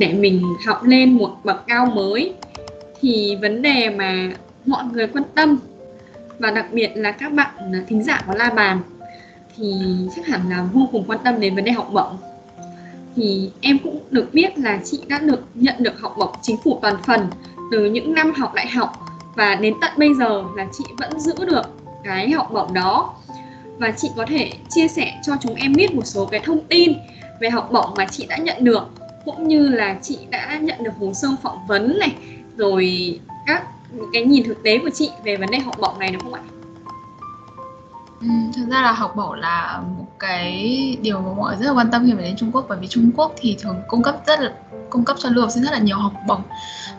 để mình học lên một bậc cao mới thì vấn đề mà mọi người quan tâm và đặc biệt là các bạn thính giả của La Bàn thì chắc hẳn là vô cùng quan tâm đến vấn đề học bổng. Thì em cũng được biết là chị đã được nhận được học bổng chính phủ toàn phần từ những năm học đại học và đến tận bây giờ là chị vẫn giữ được cái học bổng đó. Và chị có thể chia sẻ cho chúng em biết một số cái thông tin về học bổng mà chị đã nhận được cũng như là chị đã nhận được hồ sơ phỏng vấn này rồi các cái nhìn thực tế của chị về vấn đề học bổng này đúng không ạ? Ừ, thực ra là học bổng là một cái điều mà mọi người rất là quan tâm khi mà đến Trung Quốc bởi vì Trung Quốc thì thường cung cấp rất là cung cấp cho lưu học sinh rất là nhiều học bổng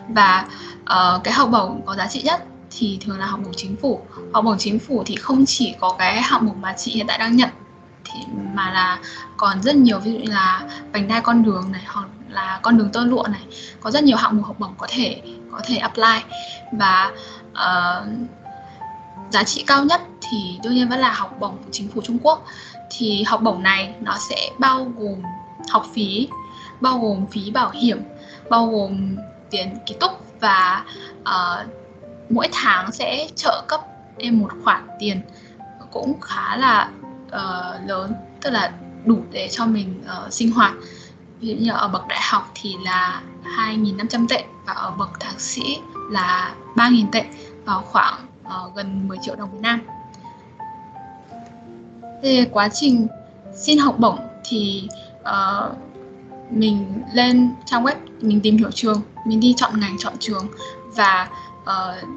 và uh, cái học bổng có giá trị nhất thì thường là học bổng chính phủ học bổng chính phủ thì không chỉ có cái hạng mục mà chị hiện tại đang nhận thì mà là còn rất nhiều ví dụ như là vành đai con đường này hoặc là con đường tơ lụa này có rất nhiều hạng mục học bổng có thể có thể apply. Và uh, giá trị cao nhất thì đương nhiên vẫn là học bổng của chính phủ Trung Quốc. Thì học bổng này nó sẽ bao gồm học phí bao gồm phí bảo hiểm bao gồm tiền ký túc và uh, mỗi tháng sẽ trợ cấp em một khoản tiền cũng khá là uh, lớn tức là đủ để cho mình uh, sinh hoạt ví dụ như ở bậc đại học thì là 2.500 tệ và ở bậc thạc sĩ là 3.000 tệ vào khoảng uh, gần 10 triệu đồng Việt Nam. Thì quá trình xin học bổng thì uh, mình lên trang web mình tìm hiểu trường mình đi chọn ngành chọn trường và uh,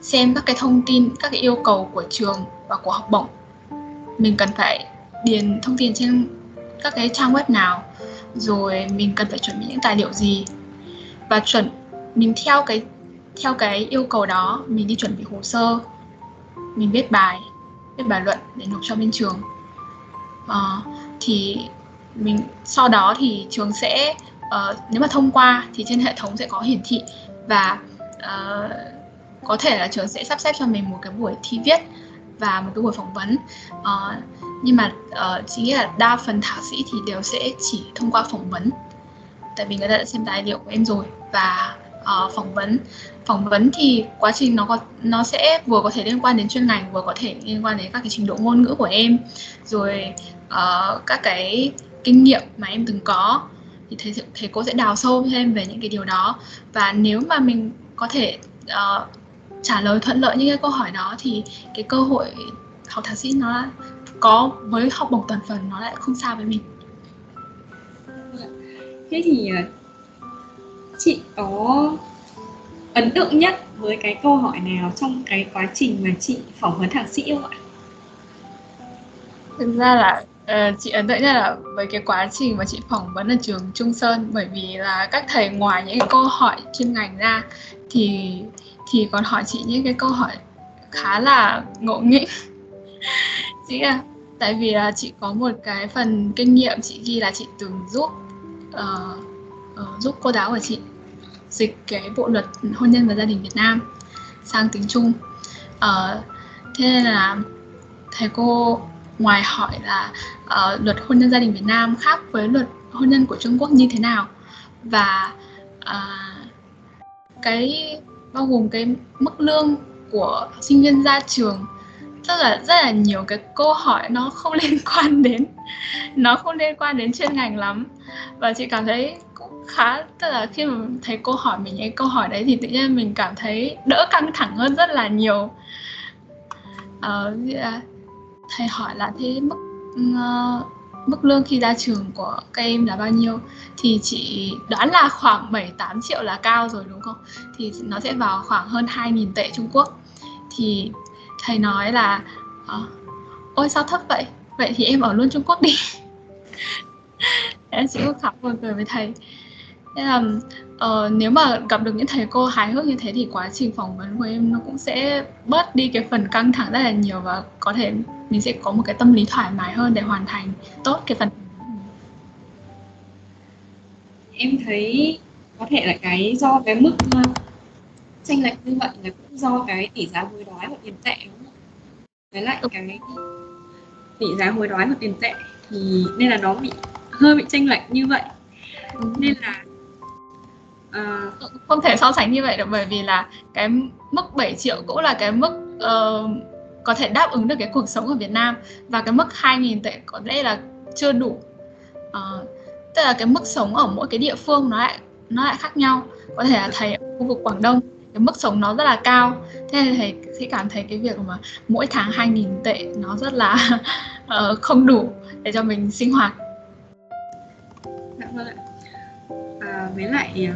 xem các cái thông tin các cái yêu cầu của trường và của học bổng mình cần phải điền thông tin trên các cái trang web nào rồi mình cần phải chuẩn bị những tài liệu gì. Và chuẩn mình theo cái theo cái yêu cầu đó mình đi chuẩn bị hồ sơ mình viết bài viết bài luận để nộp cho bên trường. À, thì mình sau đó thì trường sẽ uh, nếu mà thông qua thì trên hệ thống sẽ có hiển thị và uh, có thể là trường sẽ sắp xếp cho mình một cái buổi thi viết và một cái buổi phỏng vấn. Uh, nhưng mà uh, chị nghĩ là đa phần thạc sĩ thì đều sẽ chỉ thông qua phỏng vấn. Tại vì người ta đã xem tài liệu của em rồi và uh, phỏng vấn. Phỏng vấn thì quá trình nó có nó sẽ vừa có thể liên quan đến chuyên ngành vừa có thể liên quan đến các cái trình độ ngôn ngữ của em rồi uh, các cái kinh nghiệm mà em từng có. Thì thầy thầy cô sẽ đào sâu thêm về những cái điều đó. Và nếu mà mình có thể uh, trả lời thuận lợi những cái câu hỏi đó thì cái cơ hội học thạc sĩ nó có với học bổng toàn phần nó lại không xa với mình thế thì ờ, chị có ấn tượng nhất với cái câu hỏi nào trong cái quá trình mà chị phỏng vấn thạc sĩ không ạ? Thực ra là uh, chị ấn tượng nhất là với cái quá trình mà chị phỏng vấn ở trường Trung Sơn bởi vì là các thầy ngoài những cái câu hỏi chuyên ngành ra thì thì còn hỏi chị những cái câu hỏi khá là ngộ nghĩnh. Chị à tại vì là chị có một cái phần kinh nghiệm chị ghi là chị từng giúp uh, uh, giúp cô giáo của chị dịch cái bộ luật hôn nhân và gia đình Việt Nam sang tiếng Trung. Uh, thế nên là thầy cô ngoài hỏi là uh, luật hôn nhân gia đình Việt Nam khác với luật hôn nhân của Trung Quốc như thế nào? Và uh, cái bao gồm cái mức lương của sinh viên ra trường. Rất là rất là nhiều cái câu hỏi nó không liên quan đến nó không liên quan đến chuyên ngành lắm. Và chị cảm thấy cũng khá tức là khi mà thấy cô hỏi mình những câu hỏi đấy thì tự nhiên mình cảm thấy đỡ căng thẳng hơn rất là nhiều. Ờ, thầy hỏi là thế mức uh, mức lương khi ra trường của các em là bao nhiêu thì chị đoán là khoảng 7 8 triệu là cao rồi, đúng không? Thì nó sẽ vào khoảng hơn 2.000 tệ Trung Quốc. Thì thầy nói là ờ, ôi, sao thấp vậy? Vậy thì em ở luôn Trung Quốc đi. em chỉ có khóc buồn cười với thầy. Nên là uh, nếu mà gặp được những thầy cô hài hước như thế thì quá trình phỏng vấn của em nó cũng sẽ bớt đi cái phần căng thẳng rất là nhiều và có thể mình sẽ có một cái tâm lý thoải mái hơn để hoàn thành tốt cái phần em thấy có thể là cái do cái mức tranh ờ, lệch như vậy là cũng do cái tỷ giá hối đoái của tiền tệ đúng không? Với lại cái tỷ giá hối đoái của tiền tệ thì nên là nó bị hơi bị tranh lệch như vậy. Nên là à... không thể so sánh như vậy được bởi vì là cái mức 7 triệu cũng là cái mức uh, có thể đáp ứng được cái cuộc sống ở Việt Nam. Và cái mức 2.000 tệ có lẽ là chưa đủ. Uh, tức là cái mức sống ở mỗi cái địa phương nó lại nó lại khác nhau. Có thể là thầy ở khu vực Quảng Đông cái mức sống nó rất là cao. Thế nên thầy sẽ cảm thấy cái việc mà mỗi tháng 2.000 tệ nó rất là uh, không đủ để cho mình sinh hoạt. Dạ vâng ạ. À, với lại à,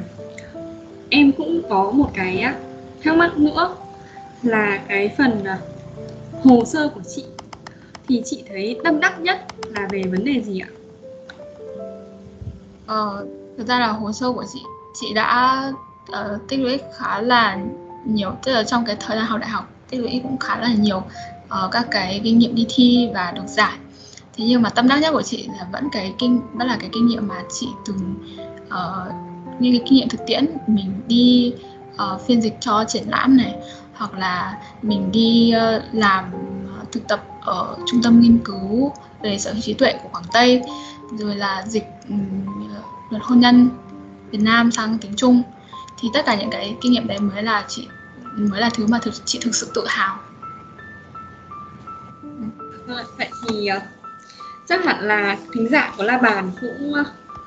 em cũng có một cái thắc mắc nữa là cái phần à, hồ sơ của chị thì chị thấy tâm đắc nhất là về vấn đề gì ạ? Ờ, thực ra là hồ sơ của chị chị đã uh, tích lũy khá là nhiều tức là trong cái thời gian học đại học tích lũy cũng khá là nhiều uh, các cái kinh nghiệm đi thi và được giải thế nhưng mà tâm đắc nhất của chị là vẫn cái kinh vẫn là cái kinh nghiệm mà chị từng uh, như cái kinh nghiệm thực tiễn mình đi uh, phiên dịch cho triển lãm này hoặc là mình đi uh, làm thực tập ở trung tâm nghiên cứu về sở hữu trí tuệ của Quảng Tây rồi là dịch um, luật hôn nhân Việt Nam sang tiếng Trung. Thì tất cả những cái kinh nghiệm đấy mới là chị mới là thứ mà thực, chị thực sự tự hào. Vâng Vậy thì ờ, chắc hẳn là thính giả của La Bàn cũng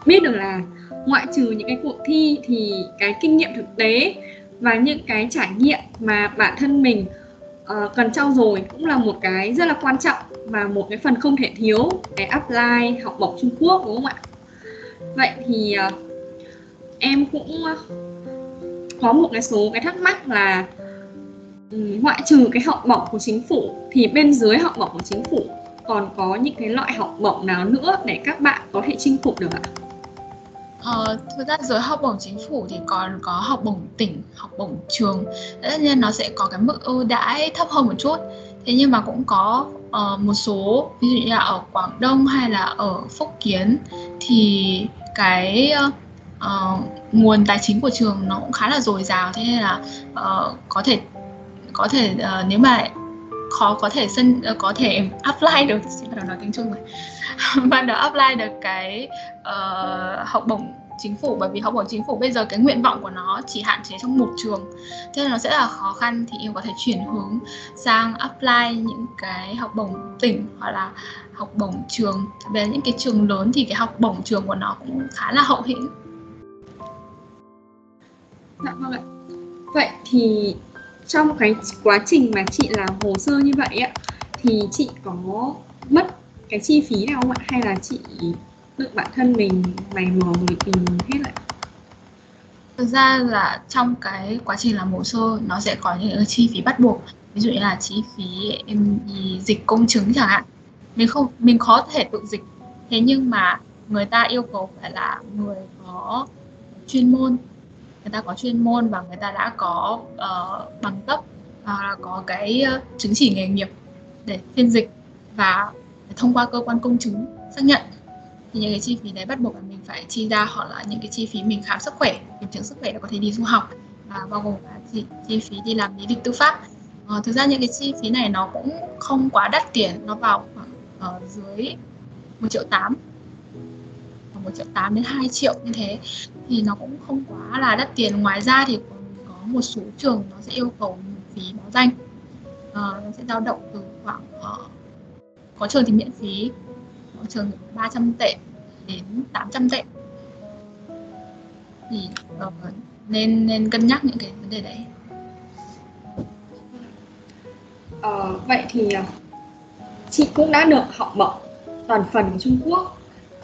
biết được là ngoại trừ những cái cuộc thi thì cái kinh nghiệm thực tế và những cái trải nghiệm mà bản thân mình uh, cần trau dồi cũng là một cái rất là quan trọng và một cái phần không thể thiếu cái apply học bổng Trung Quốc đúng không ạ? Vậy thì uh, em cũng có một cái số cái thắc mắc là um, ngoại trừ cái học bổng của chính phủ thì bên dưới học bổng của chính phủ còn có những cái loại học bổng nào nữa để các bạn có thể chinh phục được ạ? Ờ, thực ra rồi học bổng chính phủ thì còn có học bổng tỉnh, học bổng trường. Tất nhiên nó sẽ có cái mức ưu đãi thấp hơn một chút. Thế nhưng mà cũng có uh, một số, ví dụ như là ở Quảng Đông hay là ở Phúc Kiến Thì cái uh, nguồn tài chính của trường nó cũng khá là dồi dào. Thế nên là uh, có thể có thể uh, nếu mà khó có thể xin ờ, có thể apply được. Xin nói tiếng Trung rồi. Ban đầu apply được cái uh, học bổng chính phủ bởi vì học bổng chính phủ bây giờ cái nguyện vọng của nó chỉ hạn chế trong một trường. Thế nên nó sẽ là khó khăn thì em có thể chuyển hướng sang apply những cái học bổng tỉnh hoặc là học bổng trường. Về những cái trường lớn thì cái học bổng trường của nó cũng khá là hậu hĩnh. Dạ vâng ạ. Vậy thì trong cái quá trình mà chị làm hồ sơ như vậy ạ thì chị có mất cái chi phí nào không ạ? Hay là chị tự bản thân mình mày mò rồi tìm hết lại thực ra là trong cái quá trình làm hồ sơ, nó sẽ có những chi phí bắt buộc. Ví dụ như là chi phí em dịch công chứng chẳng hạn. Mình không, mình khó thể tự dịch. Thế nhưng mà người ta yêu cầu phải là người có chuyên môn người ta có chuyên môn và người ta đã có uh, bằng cấp và có cái uh, chứng chỉ nghề nghiệp để phiên dịch và thông qua cơ quan công chứng xác nhận. Thì những cái chi phí đấy bắt buộc là mình phải chi ra hoặc là những cái chi phí mình khám sức khỏe kiểm chứng sức khỏe để có thể đi du học và bao gồm cả chi, chi phí đi làm lý lịch tư pháp. Ờ, thực ra những cái chi phí này nó cũng không quá đắt tiền nó vào khoảng ở dưới một triệu tám một triệu tám đến 2 triệu như thế thì nó cũng không quá là đắt tiền. Ngoài ra thì còn có một số trường nó sẽ yêu cầu phí báo danh. À, nó sẽ dao động từ khoảng uh, có trường thì miễn phí có trường thì 300 tệ đến 800 tệ. Thì uh, nên nên cân nhắc những cái vấn đề đấy. Ờ, vậy thì chị cũng đã được học bổng toàn phần của Trung Quốc.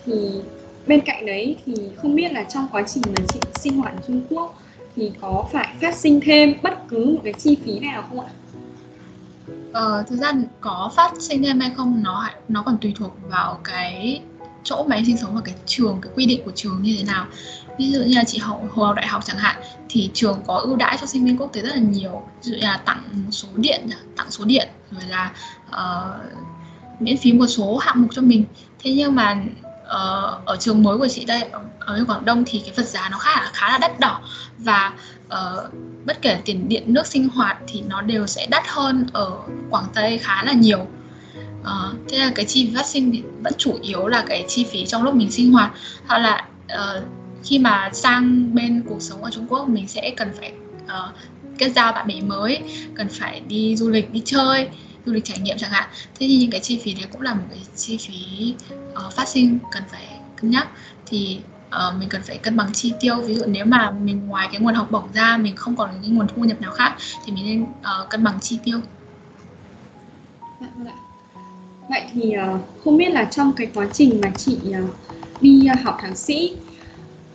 Thì bên cạnh đấy thì không biết là trong quá trình mà chị sinh hoạt ở Trung Quốc thì có phải phát sinh thêm bất cứ một cái chi phí nào không ạ? Ờ, thực ra có phát sinh thêm hay không nó nó còn tùy thuộc vào cái chỗ mà em sinh sống và cái trường cái quy định của trường như thế nào. Ví dụ như là chị học hồ đại học chẳng hạn thì trường có ưu đãi cho sinh viên quốc tế rất là nhiều. Ví dụ như là tặng số điện tặng số điện rồi là uh, miễn phí một số hạng mục cho mình. Thế nhưng mà uh, ở trường mới của chị đây ở, ở Quảng Đông thì cái vật giá nó khá là khá là đắt đỏ và uh, bất kể tiền điện nước sinh hoạt thì nó đều sẽ đắt hơn ở Quảng Tây khá là nhiều. Uh, thế là cái chi phí phát sinh thì vẫn chủ yếu là cái chi phí trong lúc mình sinh hoạt. Hoặc là uh, khi mà sang bên cuộc sống ở Trung Quốc mình sẽ cần phải uh, kết giao bạn bè mới cần phải đi du lịch đi chơi du lịch trải nghiệm chẳng hạn. Thế thì những cái chi phí đấy cũng là một cái chi phí uh, phát sinh cần phải cân nhắc. Thì uh, mình cần phải cân bằng chi tiêu. Ví dụ nếu mà mình ngoài cái nguồn học bổng ra mình không còn cái nguồn thu nhập nào khác thì mình nên uh, cân bằng chi tiêu. Dạ, vâng Vậy thì uh, không biết là trong cái quá trình mà chị uh, đi uh, học thạc sĩ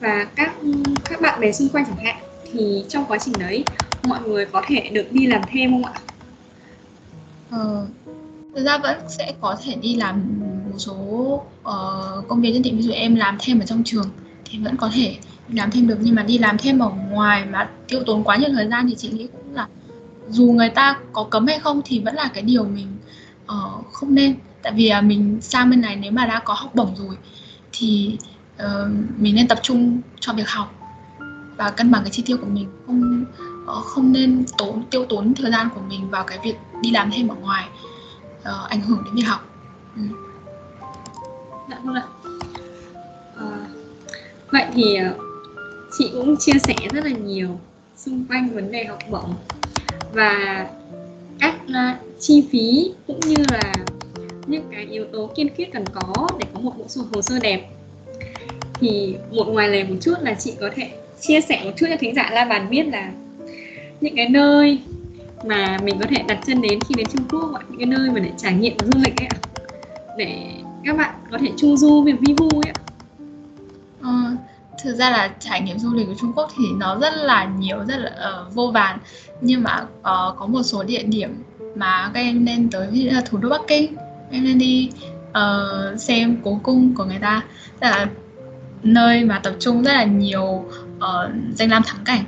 và các các bạn bè xung quanh chẳng hạn thì trong quá trình đấy mọi người có thể được đi làm thêm không ạ? Ờ, thực ra vẫn sẽ có thể đi làm một số uh, công việc nhất định. Ví dụ em làm thêm ở trong trường thì vẫn có thể làm thêm được. Nhưng mà đi làm thêm ở ngoài mà tiêu tốn quá nhiều thời gian thì chị nghĩ cũng là dù người ta có cấm hay không thì vẫn là cái điều mình uh, không nên. Tại vì uh, mình sang bên này nếu mà đã có học bổng rồi thì uh, mình nên tập trung cho việc học và cân bằng cái chi tiêu của mình không Ờ, không nên tốn tiêu tốn thời gian của mình vào cái việc đi làm thêm ở ngoài uh, ảnh hưởng đến việc học. Ừ. dạ vâng ạ. À, vậy thì chị cũng chia sẻ rất là nhiều xung quanh vấn đề học bổng và các uh, chi phí cũng như là những cái yếu tố kiên quyết cần có để có một bộ hồ sơ đẹp. Thì một ngoài lề một chút là chị có thể chia sẻ một chút cho thính giả la bàn biết là những cái nơi mà mình có thể đặt chân đến khi đến Trung Quốc những cái nơi mà để trải nghiệm du lịch ấy ạ. Để các bạn có thể chu du việc vi vu ấy ạ. Ừ, thực ra là trải nghiệm du lịch của Trung Quốc thì nó rất là nhiều rất là uh, vô vàn. Nhưng mà uh, có một số địa điểm mà các em nên tới ví dụ là thủ đô Bắc Kinh. Em nên đi uh, xem cố cung của người ta. Tức là nơi mà tập trung rất là nhiều uh, danh lam thắng cảnh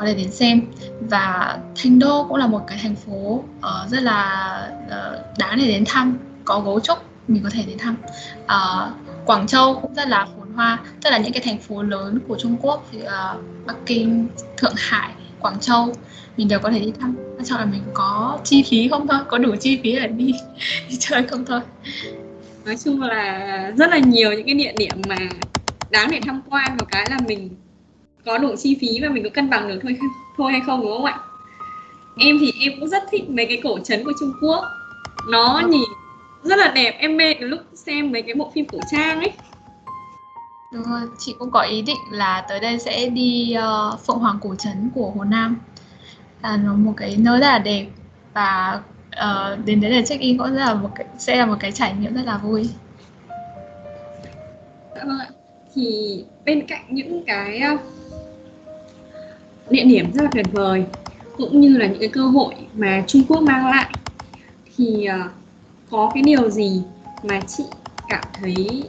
có thể đến xem. Và Thanh Đô cũng là một cái thành phố uh, rất là uh, đáng để đến thăm có gấu trúc mình có thể đến thăm. Uh, Quảng Châu cũng rất là phồn hoa tức là những cái thành phố lớn của Trung Quốc thì uh, Bắc Kinh Thượng Hải Quảng Châu mình đều có thể đi thăm. Quan trọng là mình có chi phí không thôi có đủ chi phí để đi đi chơi không thôi. Nói chung là rất là nhiều những cái địa điểm mà đáng để tham quan. Và cái là mình có đủ chi phí và mình có cân bằng được thôi thôi hay không đúng không ạ em thì em cũng rất thích mấy cái cổ trấn của Trung Quốc nó nhìn rất là đẹp em mê lúc xem mấy cái bộ phim cổ trang ấy Đúng rồi, chị cũng có ý định là tới đây sẽ đi uh, Phượng Hoàng Cổ Trấn của Hồ Nam là nó một cái nơi rất là đẹp và uh, đến đấy để check in cũng rất là một cái sẽ là một cái trải nghiệm rất là vui. Dạ vâng ạ. Thì bên cạnh những cái uh, địa điểm rất là tuyệt vời cũng như là những cái cơ hội mà Trung Quốc mang lại thì uh, có cái điều gì mà chị cảm thấy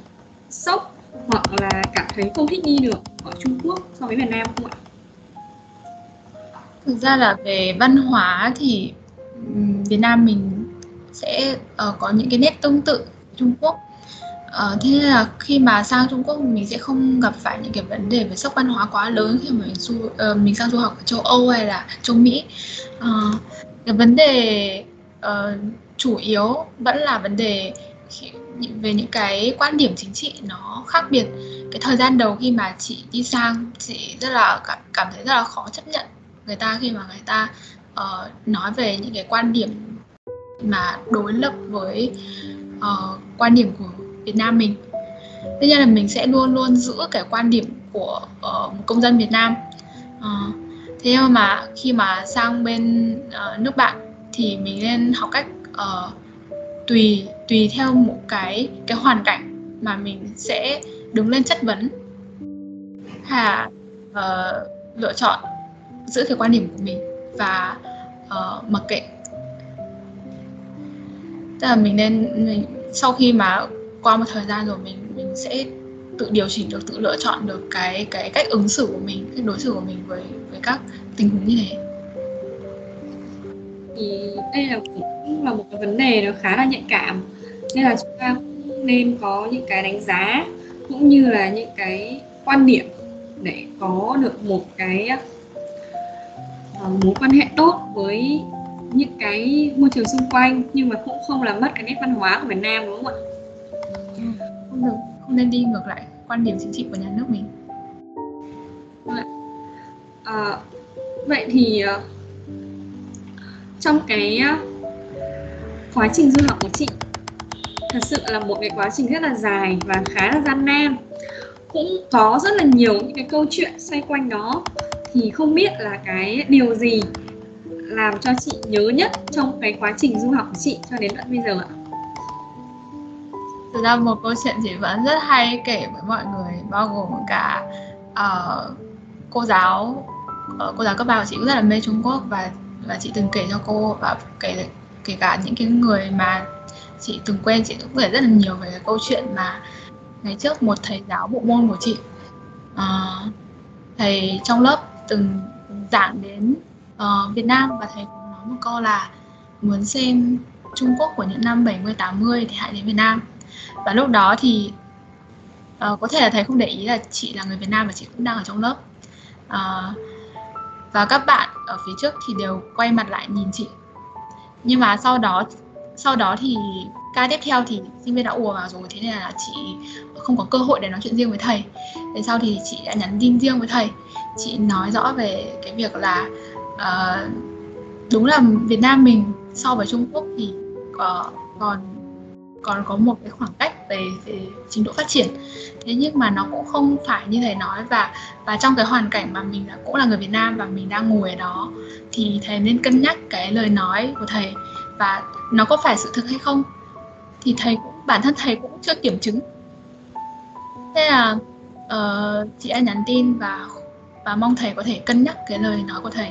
sốc hoặc là cảm thấy không thích đi được ở Trung Quốc so với Việt Nam không ạ? Thực ra là về văn hóa thì Việt Nam mình sẽ uh, có những cái nét tương tự Trung Quốc Ờ, thế là khi mà sang Trung Quốc mình sẽ không gặp phải những cái vấn đề về sốc văn hóa quá lớn khi mà mình du uh, mình sang du học ở châu Âu hay là châu Mỹ. Uh, cái vấn đề uh, chủ yếu vẫn là vấn đề về những cái quan điểm chính trị nó khác biệt. Cái thời gian đầu khi mà chị đi sang chị rất là cảm, cảm thấy rất là khó chấp nhận người ta khi mà người ta uh, nói về những cái quan điểm mà đối lập với uh, quan điểm của Việt Nam mình. Tất nhiên là mình sẽ luôn luôn giữ cái quan điểm của uh, một công dân Việt Nam. Uh, thế nhưng mà khi mà sang bên uh, nước bạn thì mình nên học cách uh, tùy tùy theo một cái cái hoàn cảnh mà mình sẽ đứng lên chất vấn. Hay uh, lựa chọn giữ cái quan điểm của mình và uh, mặc kệ. Tức là mình nên mình, sau khi mà qua một thời gian rồi mình mình sẽ tự điều chỉnh được tự lựa chọn được cái cái cách ứng xử của mình cách đối xử của mình với với các tình huống như thế. Thì đây là cũng là một cái vấn đề nó khá là nhạy cảm. Nên là chúng ta cũng nên có những cái đánh giá cũng như là những cái quan điểm để có được một cái uh, mối quan hệ tốt với những cái môi trường xung quanh. Nhưng mà cũng không làm mất cái nét văn hóa của Việt Nam đúng không ạ? Không được không nên đi ngược lại quan điểm chính trị của nhà nước mình. Vâng à, vậy thì à, trong cái à, quá trình du học của chị thật sự là một cái quá trình rất là dài và khá là gian nan. Cũng có rất là nhiều những cái câu chuyện xoay quanh đó. Thì không biết là cái điều gì làm cho chị nhớ nhất trong cái quá trình du học của chị cho đến tận bây giờ ạ? Thực ra một câu chuyện chị vẫn rất hay kể với mọi người bao gồm cả uh, cô giáo uh, cô giáo cấp ba của chị cũng rất là mê Trung Quốc và và chị từng kể cho cô và kể kể cả những cái người mà chị từng quen chị cũng kể rất là nhiều về cái câu chuyện mà ngày trước một thầy giáo bộ môn của chị uh, thầy trong lớp từng giảng đến uh, Việt Nam và thầy cũng nói một câu là muốn xem Trung Quốc của những năm 70 80 thì hãy đến Việt Nam. Và lúc đó thì uh, có thể là thầy không để ý là chị là người Việt Nam và chị cũng đang ở trong lớp. Uh, và các bạn ở phía trước thì đều quay mặt lại nhìn chị. Nhưng mà sau đó sau đó thì ca tiếp theo thì sinh viên đã ùa vào rồi thế nên là chị không có cơ hội để nói chuyện riêng với thầy thế sau thì chị đã nhắn tin riêng với thầy chị nói rõ về cái việc là uh, đúng là Việt Nam mình so với Trung Quốc thì có, còn còn có một cái khoảng cách về, về trình độ phát triển. Thế nhưng mà nó cũng không phải như thầy nói và và trong cái hoàn cảnh mà mình đã cũng là người Việt Nam và mình đang ngồi ở đó thì thầy nên cân nhắc cái lời nói của thầy và nó có phải sự thực hay không. Thì thầy cũng bản thân thầy cũng chưa kiểm chứng. Thế là uh, chị đã nhắn tin và và mong thầy có thể cân nhắc cái lời nói của thầy.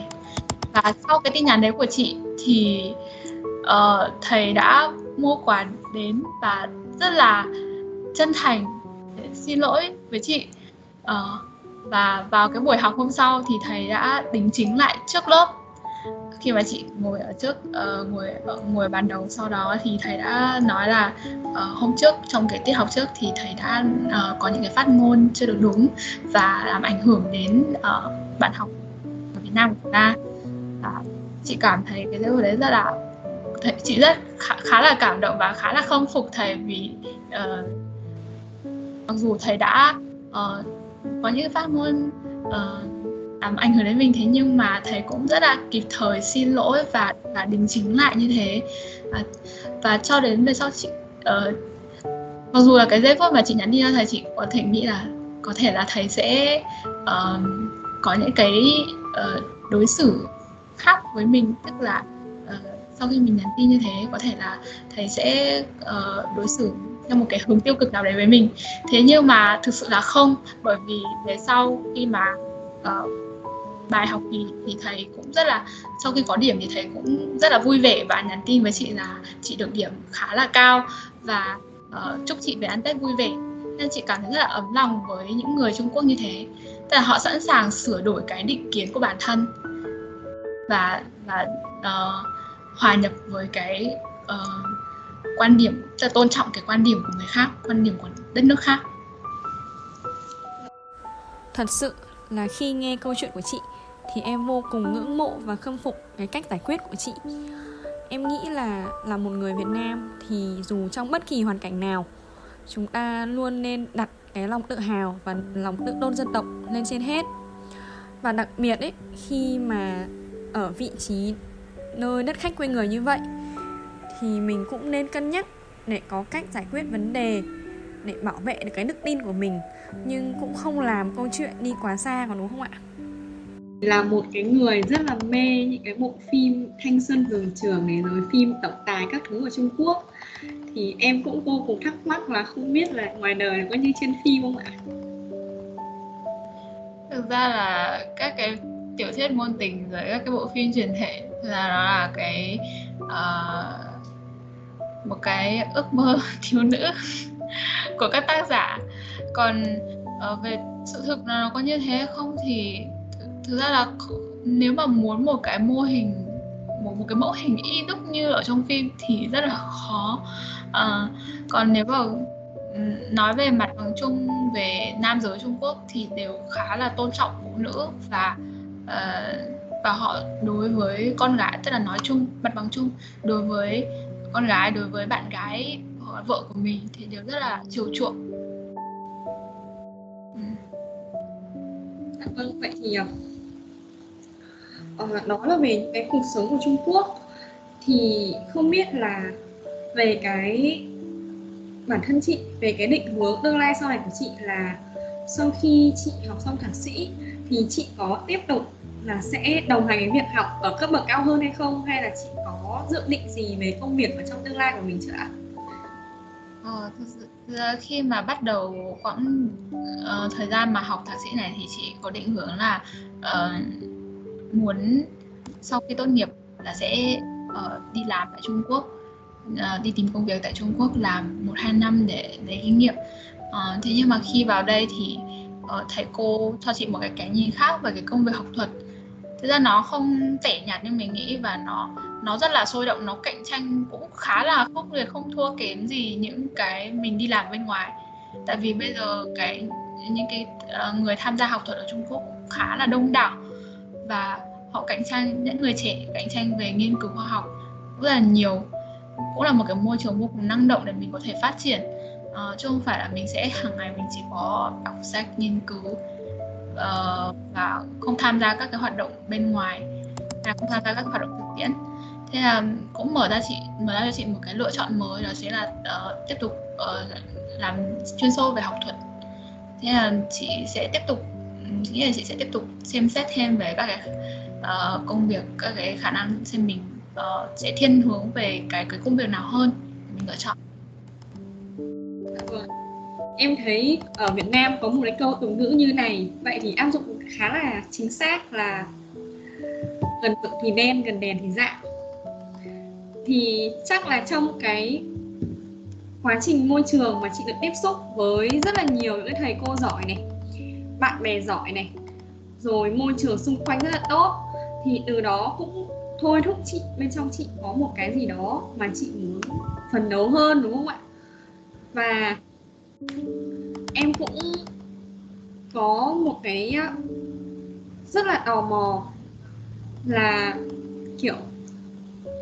Và sau cái tin nhắn đấy của chị thì uh, thầy đã mua quà đến và rất là chân thành. Để xin lỗi với chị. Uh, và vào cái buổi học hôm sau thì thầy đã đính chính lại trước lớp. Khi mà chị ngồi ở trước uh, ngồi ngồi bàn đầu sau đó thì thầy đã nói là uh, hôm trước trong cái tiết học trước thì thầy đã uh, có những cái phát ngôn chưa được đúng và làm ảnh hưởng đến uh, bạn học ở Việt Nam của chúng ta. Uh, chị cảm thấy cái điều đấy rất là thầy, chị rất khá, khá là cảm động và khá là không phục thầy vì uh, mặc dù thầy đã uh, có những phát ngôn uh, làm ảnh hưởng đến mình thế nhưng mà thầy cũng rất là kịp thời xin lỗi và và đính chính lại như thế. Và, và cho đến về sau chị uh, mặc dù là cái giây phút mà chị nhắn đi cho thầy chị có thể nghĩ là có thể là thầy sẽ uh, có những cái uh, đối xử khác với mình tức là sau khi mình nhắn tin như thế có thể là thầy sẽ uh, đối xử theo một cái hướng tiêu cực nào đấy với mình. Thế nhưng mà thực sự là không bởi vì về sau khi mà uh, bài học thì thì thầy cũng rất là sau khi có điểm thì thầy cũng rất là vui vẻ và nhắn tin với chị là chị được điểm khá là cao và uh, chúc chị về ăn tết vui vẻ. Nên chị cảm thấy rất là ấm lòng với những người Trung Quốc như thế. Tức là họ sẵn sàng sửa đổi cái định kiến của bản thân và và uh, hòa nhập với cái uh, quan điểm là tôn trọng cái quan điểm của người khác quan điểm của đất nước khác. Thật sự là khi nghe câu chuyện của chị thì em vô cùng ngưỡng mộ và khâm phục cái cách giải quyết của chị. Em nghĩ là là một người việt nam thì dù trong bất kỳ hoàn cảnh nào chúng ta luôn nên đặt cái lòng tự hào và lòng tự tôn dân tộc lên trên hết. Và đặc biệt ấy khi mà ở vị trí nơi đất khách quê người như vậy thì mình cũng nên cân nhắc để có cách giải quyết vấn đề để bảo vệ được cái đức tin của mình nhưng cũng không làm câu chuyện đi quá xa còn đúng không ạ là một cái người rất là mê những cái bộ phim thanh xuân vườn trường này rồi phim tổng tài các thứ ở Trung Quốc thì em cũng vô cùng thắc mắc là không biết là ngoài đời có như trên phim không ạ? Thực ra là các cái tiểu thuyết ngôn tình rồi các cái bộ phim truyền thể là nó là cái uh, một cái ước mơ thiếu nữ của các tác giả. Còn uh, về sự thực là nó có như thế không thì thực ra là nếu mà muốn một cái mô hình một, một cái mẫu hình y đúc như ở trong phim thì rất là khó. À, còn nếu mà nói về mặt bằng chung về nam giới Trung Quốc thì đều khá là tôn trọng phụ nữ và uh, và họ đối với con gái tức là nói chung mặt bằng chung đối với con gái đối với bạn gái hoặc vợ của mình thì đều rất là chiều chuộng. Dạ vâng, vậy thì uh, đó là về những cái cuộc sống của Trung Quốc. Thì không biết là về cái bản thân chị về cái định hướng tương lai sau này của chị là sau khi chị học xong thạc sĩ thì chị có tiếp tục là sẽ đồng hành với việc học ở cấp bậc cao hơn hay không? Hay là chị có dự định gì về công việc ở trong tương lai của mình chưa ạ? Ờ, thực sự khi mà bắt đầu quãng uh, thời gian mà học thạc sĩ này thì chị có định hướng là uh, muốn sau khi tốt nghiệp là sẽ uh, đi làm tại Trung Quốc uh, đi tìm công việc tại Trung Quốc làm một hai năm để lấy kinh nghiệm. Uh, thế nhưng mà khi vào đây thì uh, thầy cô cho chị một cái cái nhìn khác về cái công việc học thuật thực ra nó không tẻ nhạt như mình nghĩ và nó nó rất là sôi động nó cạnh tranh cũng khá là khốc liệt không thua kém gì những cái mình đi làm bên ngoài. Tại vì bây giờ cái những cái uh, người tham gia học thuật ở Trung Quốc cũng khá là đông đảo và họ cạnh tranh những người trẻ cạnh tranh về nghiên cứu khoa học rất là nhiều. Cũng là một cái môi trường vô cùng năng động để mình có thể phát triển. Uh, chứ không phải là mình sẽ hàng ngày mình chỉ có đọc sách nghiên cứu uh, và không tham gia các cái hoạt động bên ngoài hay không tham gia các hoạt động thực tiễn thế là cũng mở ra chị mở ra cho chị một cái lựa chọn mới đó chính là uh, tiếp tục uh, làm chuyên sâu về học thuật thế là chị sẽ tiếp tục nghĩ là chị sẽ tiếp tục xem xét thêm về các cái uh, công việc các cái khả năng xem mình uh, sẽ thiên hướng về cái cái công việc nào hơn mình lựa chọn em thấy ở Việt Nam có một cái câu từ ngữ như này. Vậy thì áp dụng khá là chính xác là gần tượng thì đen, gần đèn thì dạng thì chắc là trong cái quá trình môi trường mà chị được tiếp xúc với rất là nhiều những thầy cô giỏi này, bạn bè giỏi này, rồi môi trường xung quanh rất là tốt, thì từ đó cũng thôi thúc chị, bên trong chị có một cái gì đó mà chị muốn phấn đấu hơn, đúng không ạ? Và em cũng có một cái rất là tò mò là, kiểu,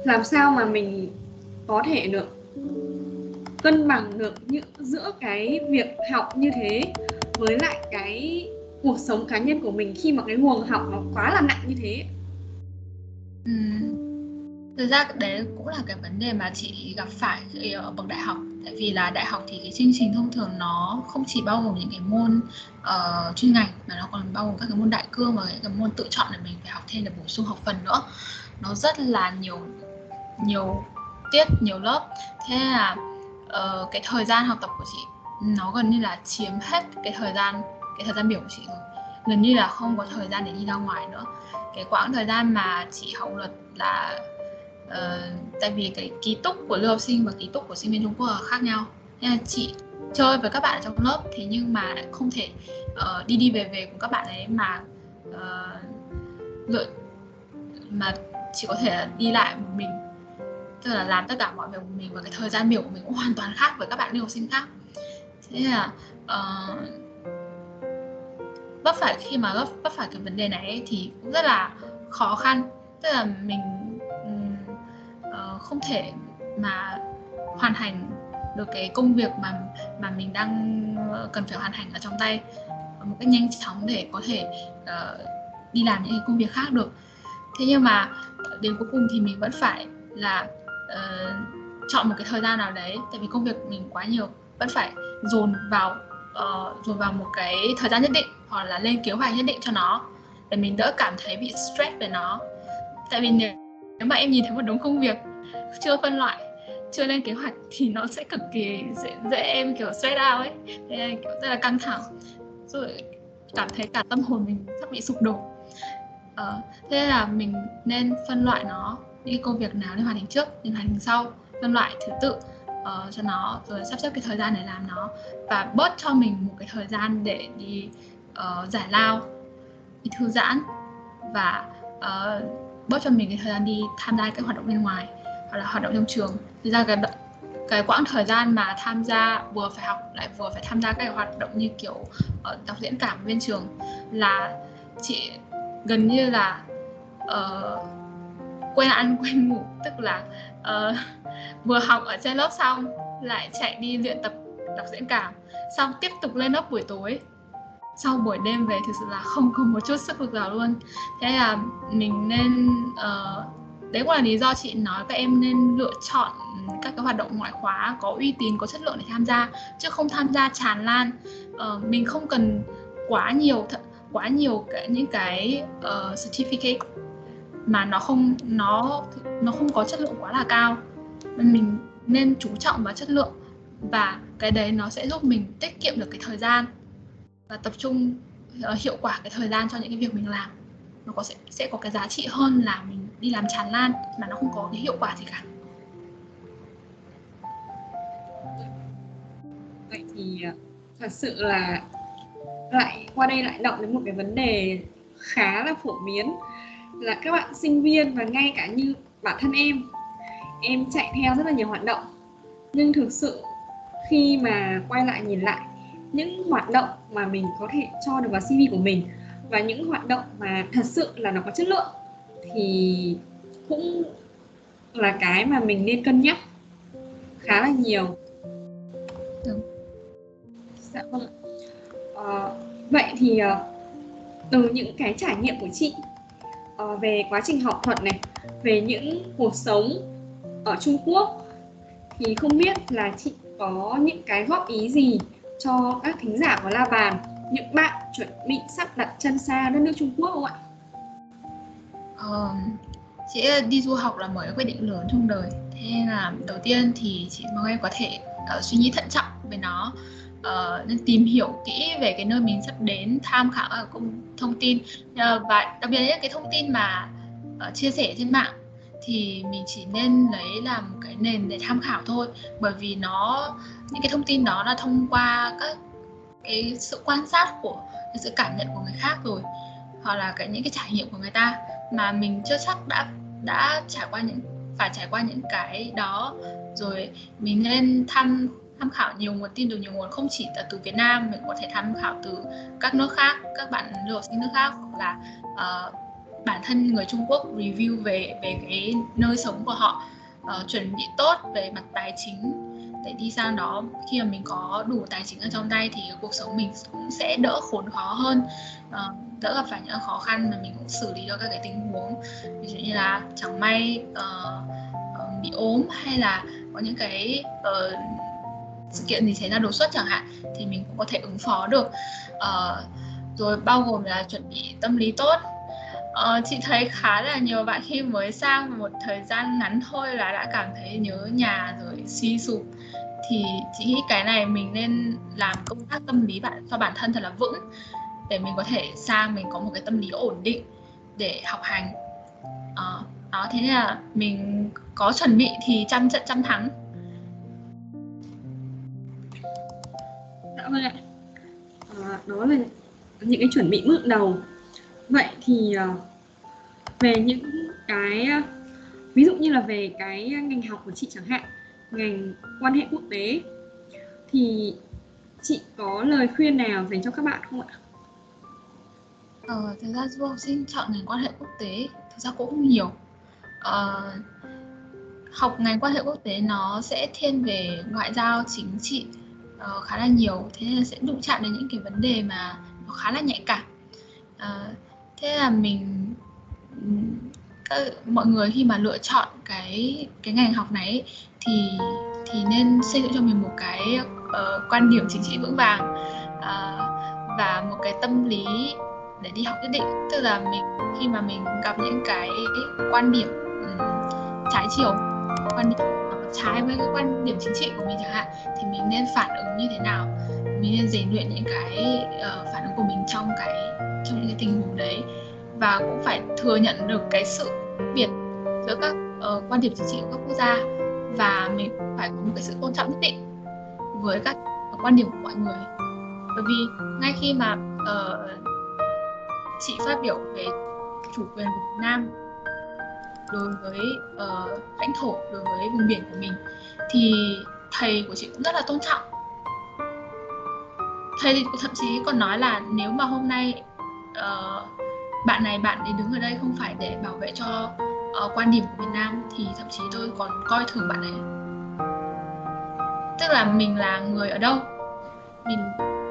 làm sao mà mình có thể được cân bằng được những giữa cái việc học như thế với lại cái cuộc sống cá nhân của mình khi mà cái nguồn học nó quá là nặng như thế ừ. thực ra đấy cũng là cái vấn đề mà chị gặp phải ở bậc đại học tại vì là đại học thì cái chương trình thông thường nó không chỉ bao gồm những cái môn uh, chuyên ngành mà nó còn bao gồm các cái môn đại cương và những cái môn tự chọn để mình phải học thêm để bổ sung học phần nữa. Nó rất là nhiều nhiều tiết nhiều lớp. Thế là uh, cái thời gian học tập của chị nó gần như là chiếm hết cái thời gian cái thời gian biểu của chị rồi. Gần như là không có thời gian để đi ra ngoài nữa. Cái quãng thời gian mà chị học luật là uh, tại vì cái ký túc của lưu học sinh và ký túc của sinh viên Trung Quốc là khác nhau. Nên là chị chơi với các bạn ở trong lớp thế nhưng mà không thể uh, đi đi về về cùng các bạn ấy mà uh, lựa mà chỉ có thể đi lại một mình. Tức là làm tất cả mọi việc của mình và cái thời gian biểu của mình cũng hoàn toàn khác với các bạn lưu học sinh khác. Thế là uh, vấp phải khi mà vấp vấp phải cái vấn đề này ấy, thì cũng rất là khó khăn. Tức là mình uh, không thể mà hoàn thành được cái công việc mà mà mình đang ờ, cần phải hoàn thành ở trong tay một cách nhanh chóng để có thể uh, đi làm những cái công việc khác được. Thế nhưng mà đến cuối cùng thì mình vẫn phải là uh, chọn một cái thời gian nào đấy tại vì công việc mình quá nhiều vẫn phải dồn vào uh, dồn vào một cái thời gian nhất định hoặc là lên kế hoạch nhất định cho nó để mình đỡ cảm thấy bị stress về nó. Tại vì nếu, nếu mà em nhìn thấy một đống công việc chưa phân loại chưa lên kế hoạch thì nó sẽ cực kỳ dễ, dễ em kiểu stress out ấy. Thế kiểu rất là căng thẳng. Rồi cảm thấy cả tâm hồn mình sắp bị sụp đổ. Uh, thế là mình nên phân loại nó những công việc nào nên hoàn thành trước nên hoàn thành sau. Phân loại thứ tự uh, cho nó rồi sắp xếp cái thời gian để làm nó. Và bớt cho mình một cái thời gian để đi uh, giải lao đi thư giãn. Và uh, bớt cho mình cái thời gian đi tham gia các hoạt động bên ngoài hoặc là hoạt động trong trường. Thực ra cái cái quãng thời gian mà tham gia vừa phải học lại vừa phải tham gia các hoạt động như kiểu ờ, uh, đọc diễn cảm bên trường là chị gần như là uh, quen ăn quen ngủ. Tức là uh, vừa học ở trên lớp xong lại chạy đi luyện tập đọc diễn cảm. Xong tiếp tục lên lớp buổi tối. Sau buổi đêm về thực sự là không có một chút sức lực nào luôn. Thế là mình nên uh, đấy cũng là lý do chị nói các em nên lựa chọn các cái hoạt động ngoại khóa có uy tín có chất lượng để tham gia chứ không tham gia tràn lan. Uh, mình không cần quá nhiều quá nhiều cái, những cái uh, certificate mà nó không nó nó không có chất lượng quá là cao. Mình nên chú trọng vào chất lượng và cái đấy nó sẽ giúp mình tiết kiệm được cái thời gian và tập trung uh, hiệu quả cái thời gian cho những cái việc mình làm. Nó có sẽ sẽ có cái giá trị hơn là mình đi làm tràn lan mà nó không có cái hiệu quả gì cả. Vậy thì ờ, thật sự là lại qua đây lại động đến một cái vấn đề khá là phổ biến là các bạn sinh viên và ngay cả như bản thân em em chạy theo rất là nhiều hoạt động. Nhưng thực sự khi mà quay lại nhìn lại, những hoạt động mà mình có thể cho được vào CV của mình và những hoạt động mà thật sự là nó có chất lượng thì cũng là cái mà mình nên cân nhắc khá là nhiều Đúng. dạ vâng à, vậy thì uh, từ những cái trải nghiệm của chị uh, về quá trình học thuật này về những cuộc sống ở Trung Quốc thì không biết là chị có những cái góp ý gì cho các thính giả của La Bàn những bạn chuẩn bị sắp đặt chân xa đất nước Trung Quốc không ạ? Uh, chị đi du học là một cái quyết định lớn trong đời. Thế nên là đầu tiên thì chị mong em có thể uh, suy nghĩ thận trọng về nó. Uh, nên tìm hiểu kỹ về cái nơi mình sắp đến tham khảo các thông tin. Uh, và đặc biệt là cái thông tin mà uh, chia sẻ trên mạng thì mình chỉ nên lấy làm cái nền để tham khảo thôi. Bởi vì nó những cái thông tin đó là thông qua các cái sự quan sát của cái sự cảm nhận của người khác rồi hoặc là cái những cái trải nghiệm của người ta mà mình chưa chắc đã đã trải qua những phải trải qua những cái đó. Rồi mình nên tham tham khảo nhiều nguồn tin từ nhiều nguồn không chỉ là từ Việt Nam mình có thể tham khảo từ các nước khác các bạn du học sinh nước khác hoặc là uh, bản thân người Trung Quốc review về về cái nơi sống của họ uh, chuẩn bị tốt về mặt tài chính. Để đi sang đó? Khi mà mình có đủ tài chính ở trong tay thì cuộc sống mình cũng sẽ đỡ khốn khó hơn. Uh, đỡ gặp phải những khó khăn mà mình cũng xử lý được các cái tình huống. Ví dụ như là chẳng may uh, bị ốm hay là có những cái uh, sự kiện gì xảy ra đột xuất chẳng hạn thì mình cũng có thể ứng phó được. Uh, rồi bao gồm là chuẩn bị tâm lý tốt. Ờ, chị thấy khá là nhiều bạn khi mới sang một thời gian ngắn thôi là đã cảm thấy nhớ nhà rồi suy sụp thì chị nghĩ cái này mình nên làm công tác tâm lý bạn cho bản thân thật là vững để mình có thể sang mình có một cái tâm lý ổn định để học hành. À, đó thế nên là mình có chuẩn bị thì trăm trận trăm thắng. Dạ vâng ạ. À, đó là những cái chuẩn bị bước đầu. Vậy thì ờ, về những cái ví dụ như là về cái ngành học của chị chẳng hạn ngành quan hệ quốc tế thì chị có lời khuyên nào dành cho các bạn không ạ? Ờ, thực ra du học sinh chọn ngành quan hệ quốc tế thực ra cũng nhiều. Ờ, học ngành quan hệ quốc tế nó sẽ thiên về ngoại giao chính trị uh, khá là nhiều thế nên là sẽ đụng chạm đến những cái vấn đề mà nó khá là nhạy cảm uh, thế là mình ừ, các, mọi người khi mà lựa chọn cái cái ngành học này thì thì nên xây dựng cho mình một cái uh, quan điểm chính trị vững vàng uh, và một cái tâm lý để đi học nhất định. Tức là mình khi mà mình gặp những cái quan điểm um, trái chiều quan điểm trái với cái quan điểm chính trị của mình chẳng hạn thì mình nên phản ứng như thế nào? Mình nên rèn luyện những cái uh, phản ứng của mình trong cái trong những cái tình huống đấy. Và cũng phải thừa nhận được cái sự biệt giữa các uh, quan điểm chính trị của các quốc gia. Và mình phải có một cái sự tôn trọng nhất định với các quan điểm của mọi người. Bởi vì ngay khi mà uh, chị phát biểu về chủ quyền của Việt Nam đối với uh, lãnh thổ đối với vùng biển của mình thì thầy của chị cũng rất là tôn trọng. Thầy thậm chí còn nói là nếu mà hôm nay uh, bạn này bạn đến đứng ở đây không phải để bảo vệ cho uh, quan điểm của Việt Nam thì thậm chí tôi còn coi thường bạn ấy. Tức là mình là người ở đâu? Mình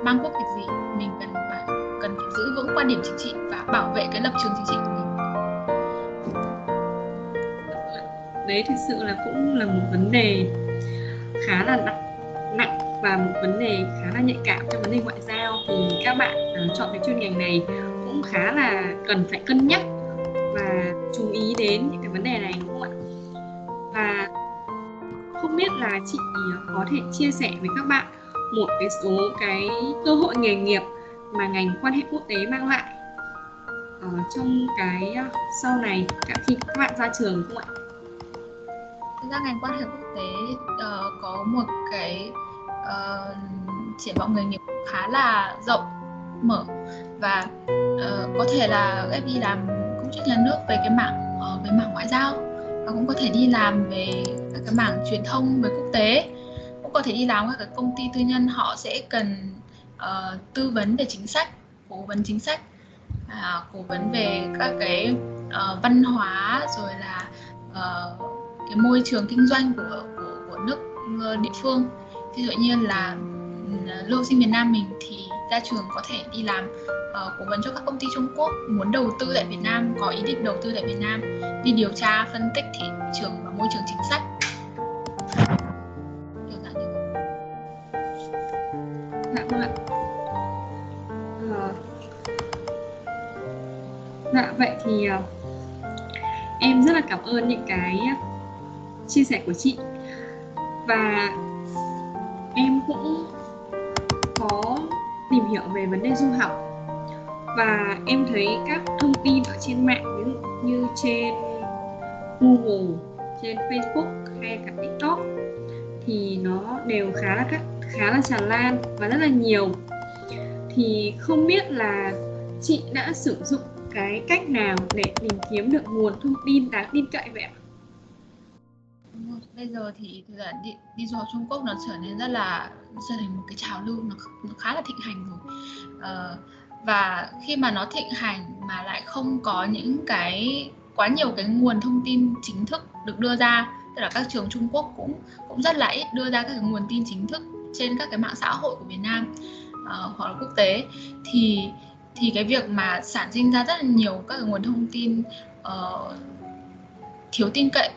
mang quốc tịch gì? Mình cần phải cần phải giữ vững quan điểm chính trị và bảo vệ cái lập trường chính trị của mình. Đấy thực sự là cũng là một vấn đề khá là nặng nặng và một vấn đề khá là nhạy cảm trong vấn đề ngoại giao. Thì các bạn uh, chọn cái chuyên ngành này cũng khá là cần phải cân nhắc và chú ý đến những cái vấn đề này đúng không ạ? Và không biết là chị có thể chia sẻ với các bạn một cái số cái cơ hội nghề nghiệp mà ngành quan hệ quốc tế mang lại ở trong cái ờ, sau này cả khi các bạn ra trường không ạ? Thực ra ngành quan hệ quốc tế uh, có một cái uh, triển vọng nghề nghiệp khá là rộng mở và uh, có thể là em đi làm công chức nhà nước về cái mảng uh, về mảng ngoại giao và cũng có thể đi làm về các cái mảng truyền thông về quốc tế cũng có thể đi làm các cái công ty tư nhân họ sẽ cần uh, tư vấn về chính sách cố vấn chính sách à, cố vấn về các cái uh, văn hóa rồi là uh, cái môi trường kinh doanh của của, của nước uh, địa phương. Ví dụ như là uh, lưu sinh Việt Nam mình thì ra trường có thể đi làm uh, cố vấn cho các công ty Trung Quốc muốn đầu tư tại Việt Nam có ý định đầu tư tại Việt Nam. Đi điều tra phân tích thị trường và môi trường chính sách. Dạ vâng ạ? Ờ. Dạ vậy thì ờ, em rất là cảm ơn những cái ờ, chia sẻ của chị. Và em cũng có tìm hiểu về vấn đề du học. Và em thấy các thông tin ở trên mạng ví dụ như trên Google, trên Facebook hay cả TikTok thì nó đều khá là các khá là tràn lan và rất là nhiều thì không biết là chị đã sử dụng cái cách nào để tìm kiếm được nguồn thông tin đáng tin cậy vậy ạ? Bây giờ thì thực ra đi, đi du học Trung Quốc nó trở nên rất là trở thành một cái trào lưu nó, nó khá là thịnh hành rồi ờ, và khi mà nó thịnh hành mà lại không có những cái quá nhiều cái nguồn thông tin chính thức được đưa ra tức là các trường Trung Quốc cũng cũng rất là ít đưa ra các cái nguồn tin chính thức trên các cái mạng xã hội của Việt Nam uh, hoặc là quốc tế thì thì cái việc mà sản sinh ra rất là nhiều các cái nguồn thông tin uh, thiếu tin cậy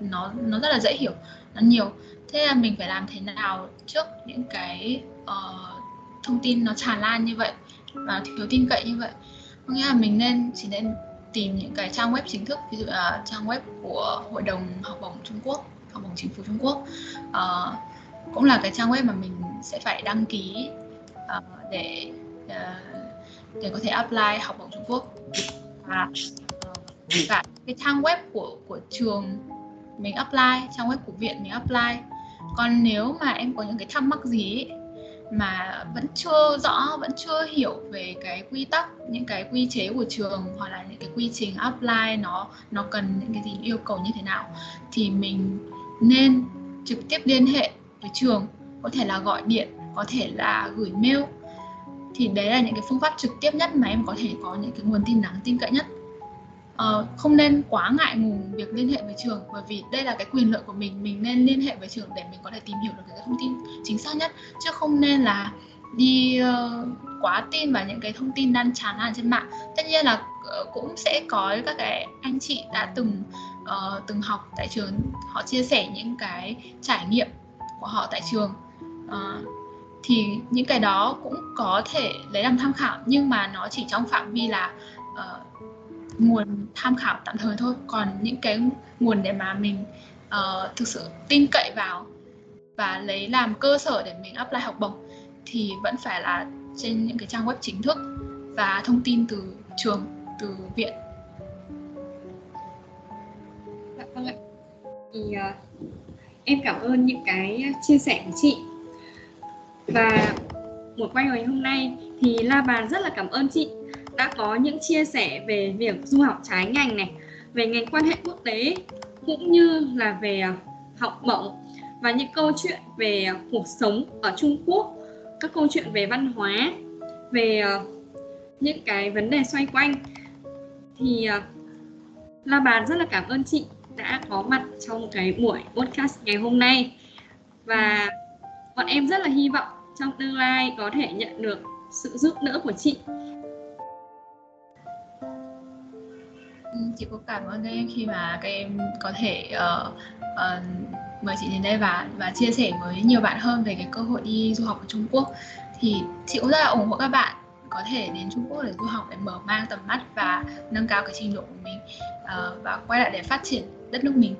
nó nó rất là dễ hiểu nó nhiều. Thế là mình phải làm thế nào trước những cái uh, thông tin nó tràn lan như vậy và thiếu tin cậy như vậy? Có nghĩa là mình nên chỉ nên tìm những cái trang web chính thức ví dụ là trang web của hội đồng học bổng Trung Quốc học bổng chính phủ Trung Quốc uh, cũng là cái trang web mà mình sẽ phải đăng ký uh, để uh, để có thể apply học bổng Trung Quốc. Và ờ, cả cái trang web của của trường mình apply trang web của viện mình apply. Còn nếu mà em có những cái thắc mắc gì ấy, mà vẫn chưa rõ vẫn chưa hiểu về cái quy tắc những cái quy chế của trường hoặc là những cái quy trình apply nó nó cần những cái gì yêu cầu như thế nào thì mình nên trực tiếp liên hệ với trường có thể là gọi điện có thể là gửi mail. Thì đấy là những cái phương pháp trực tiếp nhất mà em có thể có những cái nguồn tin đáng tin cậy nhất. Uh, không nên quá ngại ngùng việc liên hệ với trường bởi vì đây là cái quyền lợi của mình mình nên liên hệ với trường để mình có thể tìm hiểu được cái thông tin chính xác nhất chứ không nên là đi uh, quá tin vào những cái thông tin đang tràn lan trên mạng. Tất nhiên là uh, cũng sẽ có các cái anh chị đã từng uh, từng học tại trường họ chia sẻ những cái trải nghiệm của họ tại trường. Uh, thì những cái đó cũng có thể lấy làm tham khảo nhưng mà nó chỉ trong phạm vi là uh, nguồn tham khảo tạm thời thôi. Còn những cái nguồn để mà mình uh, thực sự tin cậy vào và lấy làm cơ sở để mình apply học bổng thì vẫn phải là trên những cái trang web chính thức và thông tin từ trường từ viện. Dạ vâng ạ. Thì uh, em cảm ơn những cái chia sẻ của chị. Và một quay ngày hôm nay thì La Bàn rất là cảm ơn chị đã có những chia sẻ về việc du học trái ngành này, về ngành quan hệ quốc tế cũng như là về học bổng và những câu chuyện về cuộc sống ở Trung Quốc, các câu chuyện về văn hóa, về ờ, những cái vấn đề xoay quanh. Thì ờ, La Bàn rất là cảm ơn chị đã có mặt trong cái buổi podcast ngày hôm nay. Và bọn em rất là hy vọng trong tương lai có thể nhận được sự giúp đỡ của chị. Ừ, chị cũng cảm ơn các em khi mà các em có thể uh, uh, mời chị đến đây và và chia sẻ với nhiều bạn hơn về cái cơ hội đi du học ở Trung Quốc. Thì chị cũng rất là ủng hộ các bạn có thể đến Trung Quốc để du học để mở mang tầm mắt và nâng cao cái trình độ của mình uh, và quay lại để phát triển đất nước mình.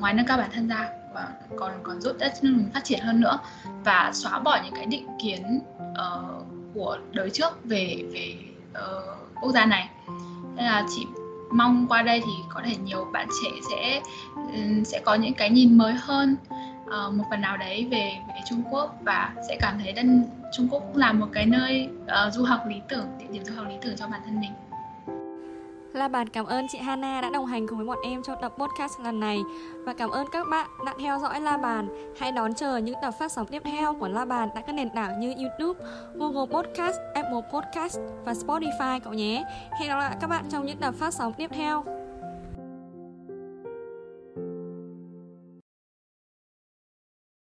Ngoài nâng cao bản thân ra và còn còn giúp đất nước mình phát triển hơn nữa. Và xóa bỏ những cái định kiến uh, của đời trước về về uh, quốc gia này. Nên là chị mong qua đây thì có thể nhiều bạn trẻ sẽ sẽ có những cái nhìn mới hơn uh, một phần nào đấy về về Trung Quốc. Và sẽ cảm thấy đất Trung Quốc cũng là một cái nơi uh, du học lý tưởng địa điểm du học lý tưởng cho bản thân mình. La Bàn cảm ơn chị Hana đã đồng hành cùng với bọn em trong tập podcast lần này và cảm ơn các bạn đã theo dõi La Bàn. Hãy đón chờ những tập phát sóng tiếp theo của La Bàn tại các nền tảng như YouTube, Google Podcast, Apple Podcast và Spotify cậu nhé. Hẹn gặp lại các bạn trong những tập phát sóng tiếp theo.